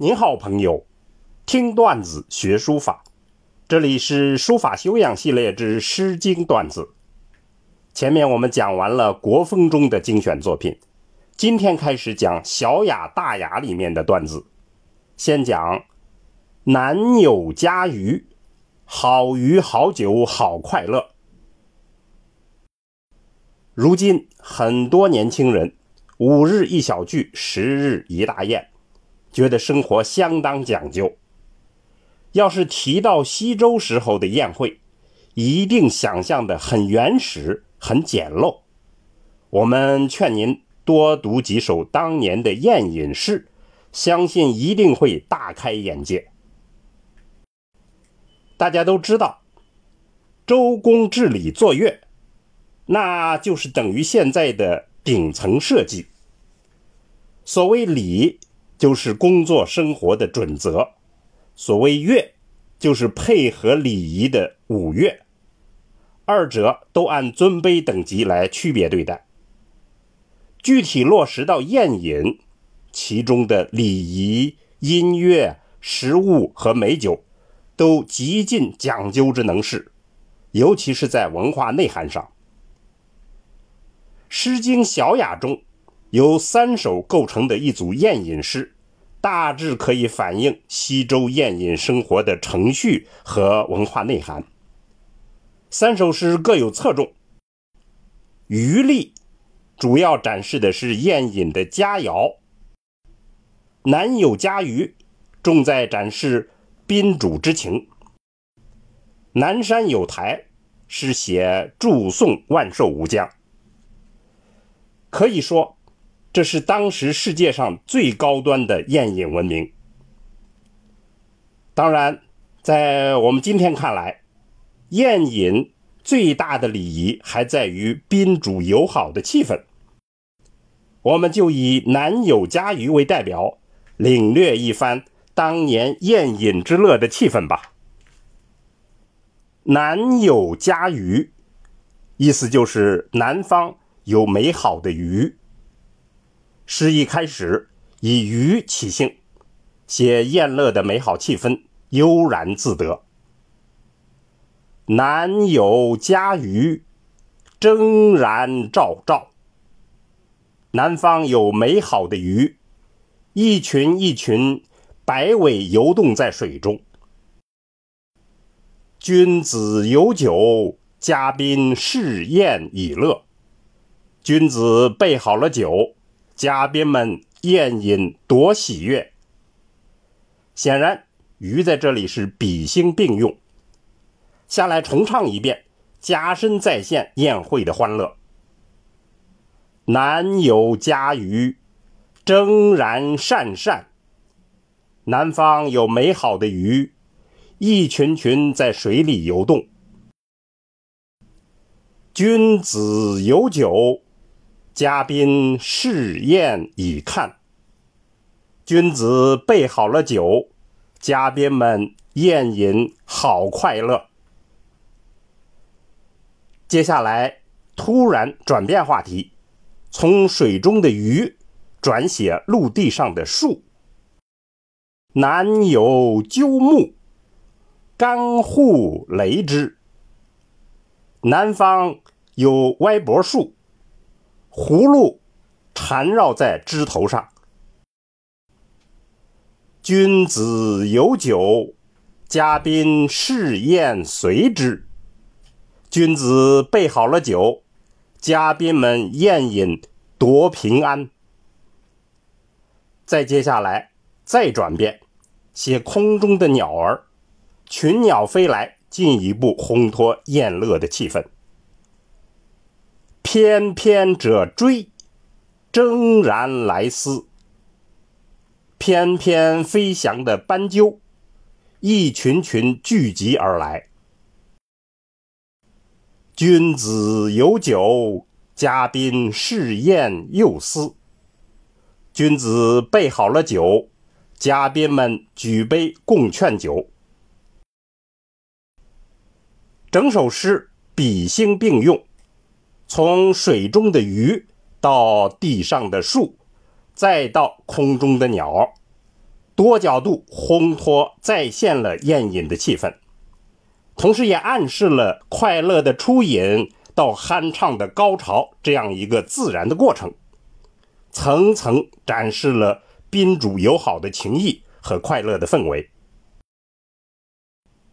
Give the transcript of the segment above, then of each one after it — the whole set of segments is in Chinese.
您好，朋友，听段子学书法，这里是书法修养系列之《诗经》段子。前面我们讲完了国风中的精选作品，今天开始讲小雅大雅里面的段子。先讲南有佳鱼，好鱼好酒好快乐。如今很多年轻人五日一小聚，十日一大宴。觉得生活相当讲究。要是提到西周时候的宴会，一定想象的很原始、很简陋。我们劝您多读几首当年的宴饮诗，相信一定会大开眼界。大家都知道，周公治理作乐，那就是等于现在的顶层设计。所谓礼。就是工作生活的准则。所谓乐，就是配合礼仪的舞乐，二者都按尊卑等级来区别对待。具体落实到宴饮，其中的礼仪、音乐、食物和美酒，都极尽讲究之能事，尤其是在文化内涵上。《诗经·小雅》中。由三首构成的一组宴饮诗，大致可以反映西周宴饮生活的程序和文化内涵。三首诗各有侧重。余力主要展示的是宴饮的佳肴。南有嘉鱼，重在展示宾主之情。南山有台是写祝颂万寿无疆。可以说。这是当时世界上最高端的宴饮文明。当然，在我们今天看来，宴饮最大的礼仪还在于宾主友好的气氛。我们就以南有嘉鱼为代表，领略一番当年宴饮之乐的气氛吧。南有嘉鱼，意思就是南方有美好的鱼。诗一开始以鱼起兴，写宴乐的美好气氛，悠然自得。南有嘉鱼，蒸然照照。南方有美好的鱼，一群一群摆尾游动在水中。君子有酒，嘉宾试宴以乐。君子备好了酒。嘉宾们宴饮多喜悦。显然，鱼在这里是比兴并用。下来重唱一遍，加深再现宴会的欢乐。南有嘉鱼，蒸然善善。南方有美好的鱼，一群群在水里游动。君子有酒。嘉宾试宴已看，君子备好了酒，嘉宾们宴饮好快乐。接下来突然转变话题，从水中的鱼转写陆地上的树。南有鸠木，干户雷之。南方有歪脖树。葫芦缠绕在枝头上。君子有酒，嘉宾试宴随之。君子备好了酒，嘉宾们宴饮多平安。再接下来，再转变，写空中的鸟儿，群鸟飞来，进一步烘托宴乐的气氛。翩翩者追，铮然来思。翩翩飞翔的斑鸠，一群群聚集而来。君子有酒，嘉宾试宴又思。君子备好了酒，嘉宾们举杯共劝酒。整首诗比兴并用。从水中的鱼到地上的树，再到空中的鸟，多角度烘托再现了宴饮的气氛，同时也暗示了快乐的初饮到酣畅的高潮这样一个自然的过程，层层展示了宾主友好的情谊和快乐的氛围。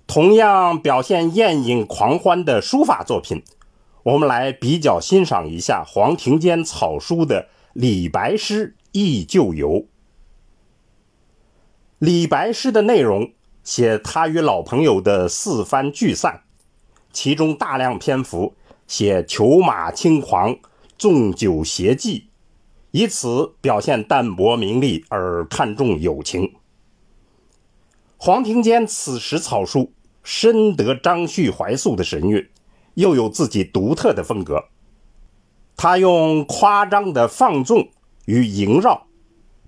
同样表现宴饮狂欢的书法作品，我们来比较欣赏一下黄庭坚草书的李白诗《忆旧游》。李白诗的内容写他与老朋友的四番聚散，其中大量篇幅。写裘马轻狂，纵酒谐妓，以此表现淡泊名利而看重友情。黄庭坚此时草书深得张旭怀素的神韵，又有自己独特的风格。他用夸张的放纵与萦绕，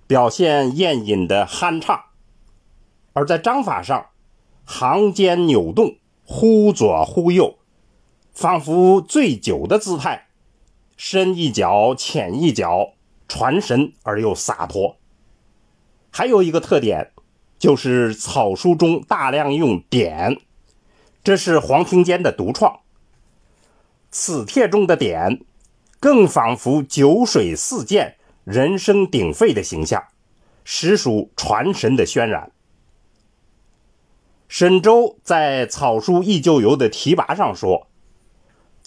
表现宴饮的酣畅；而在章法上，行间扭动，忽左忽右。仿佛醉酒的姿态，深一脚浅一脚，传神而又洒脱。还有一个特点，就是草书中大量用点，这是黄庭坚的独创。此帖中的点，更仿佛酒水四溅、人声鼎沸的形象，实属传神的渲染。沈周在《草书忆旧游》的题跋上说。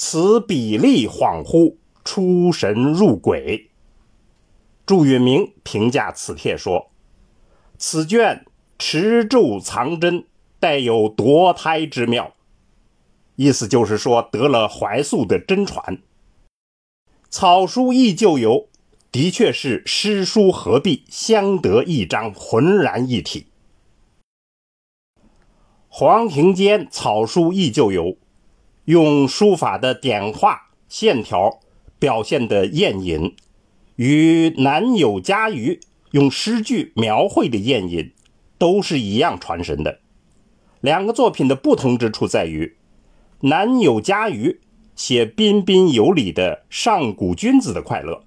此比例恍惚，出神入鬼。祝允明评价此帖说：“此卷持咒藏真，带有夺胎之妙。”意思就是说得了怀素的真传。草书忆旧游的确是诗书合璧，相得益彰，浑然一体。黄庭坚草书忆旧游。用书法的点画线条表现的宴饮，与南友家鱼用诗句描绘的宴饮，都是一样传神的。两个作品的不同之处在于，南友家鱼写彬彬有礼的上古君子的快乐，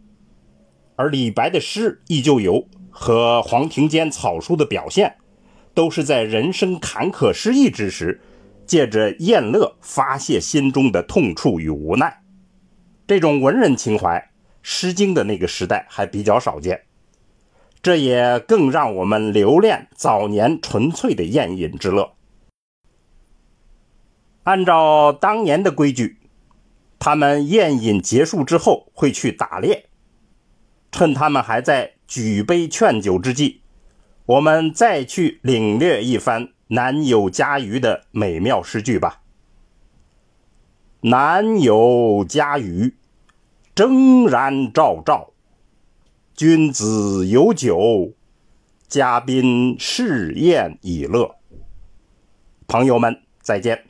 而李白的诗忆旧游和黄庭坚草书的表现，都是在人生坎坷失意之时。借着宴乐发泄心中的痛处与无奈，这种文人情怀，《诗经》的那个时代还比较少见。这也更让我们留恋早年纯粹的宴饮之乐。按照当年的规矩，他们宴饮结束之后会去打猎，趁他们还在举杯劝酒之际，我们再去领略一番。南有家鱼的美妙诗句吧。南有家鱼，蒸然照照。君子有酒，嘉宾试宴以乐。朋友们，再见。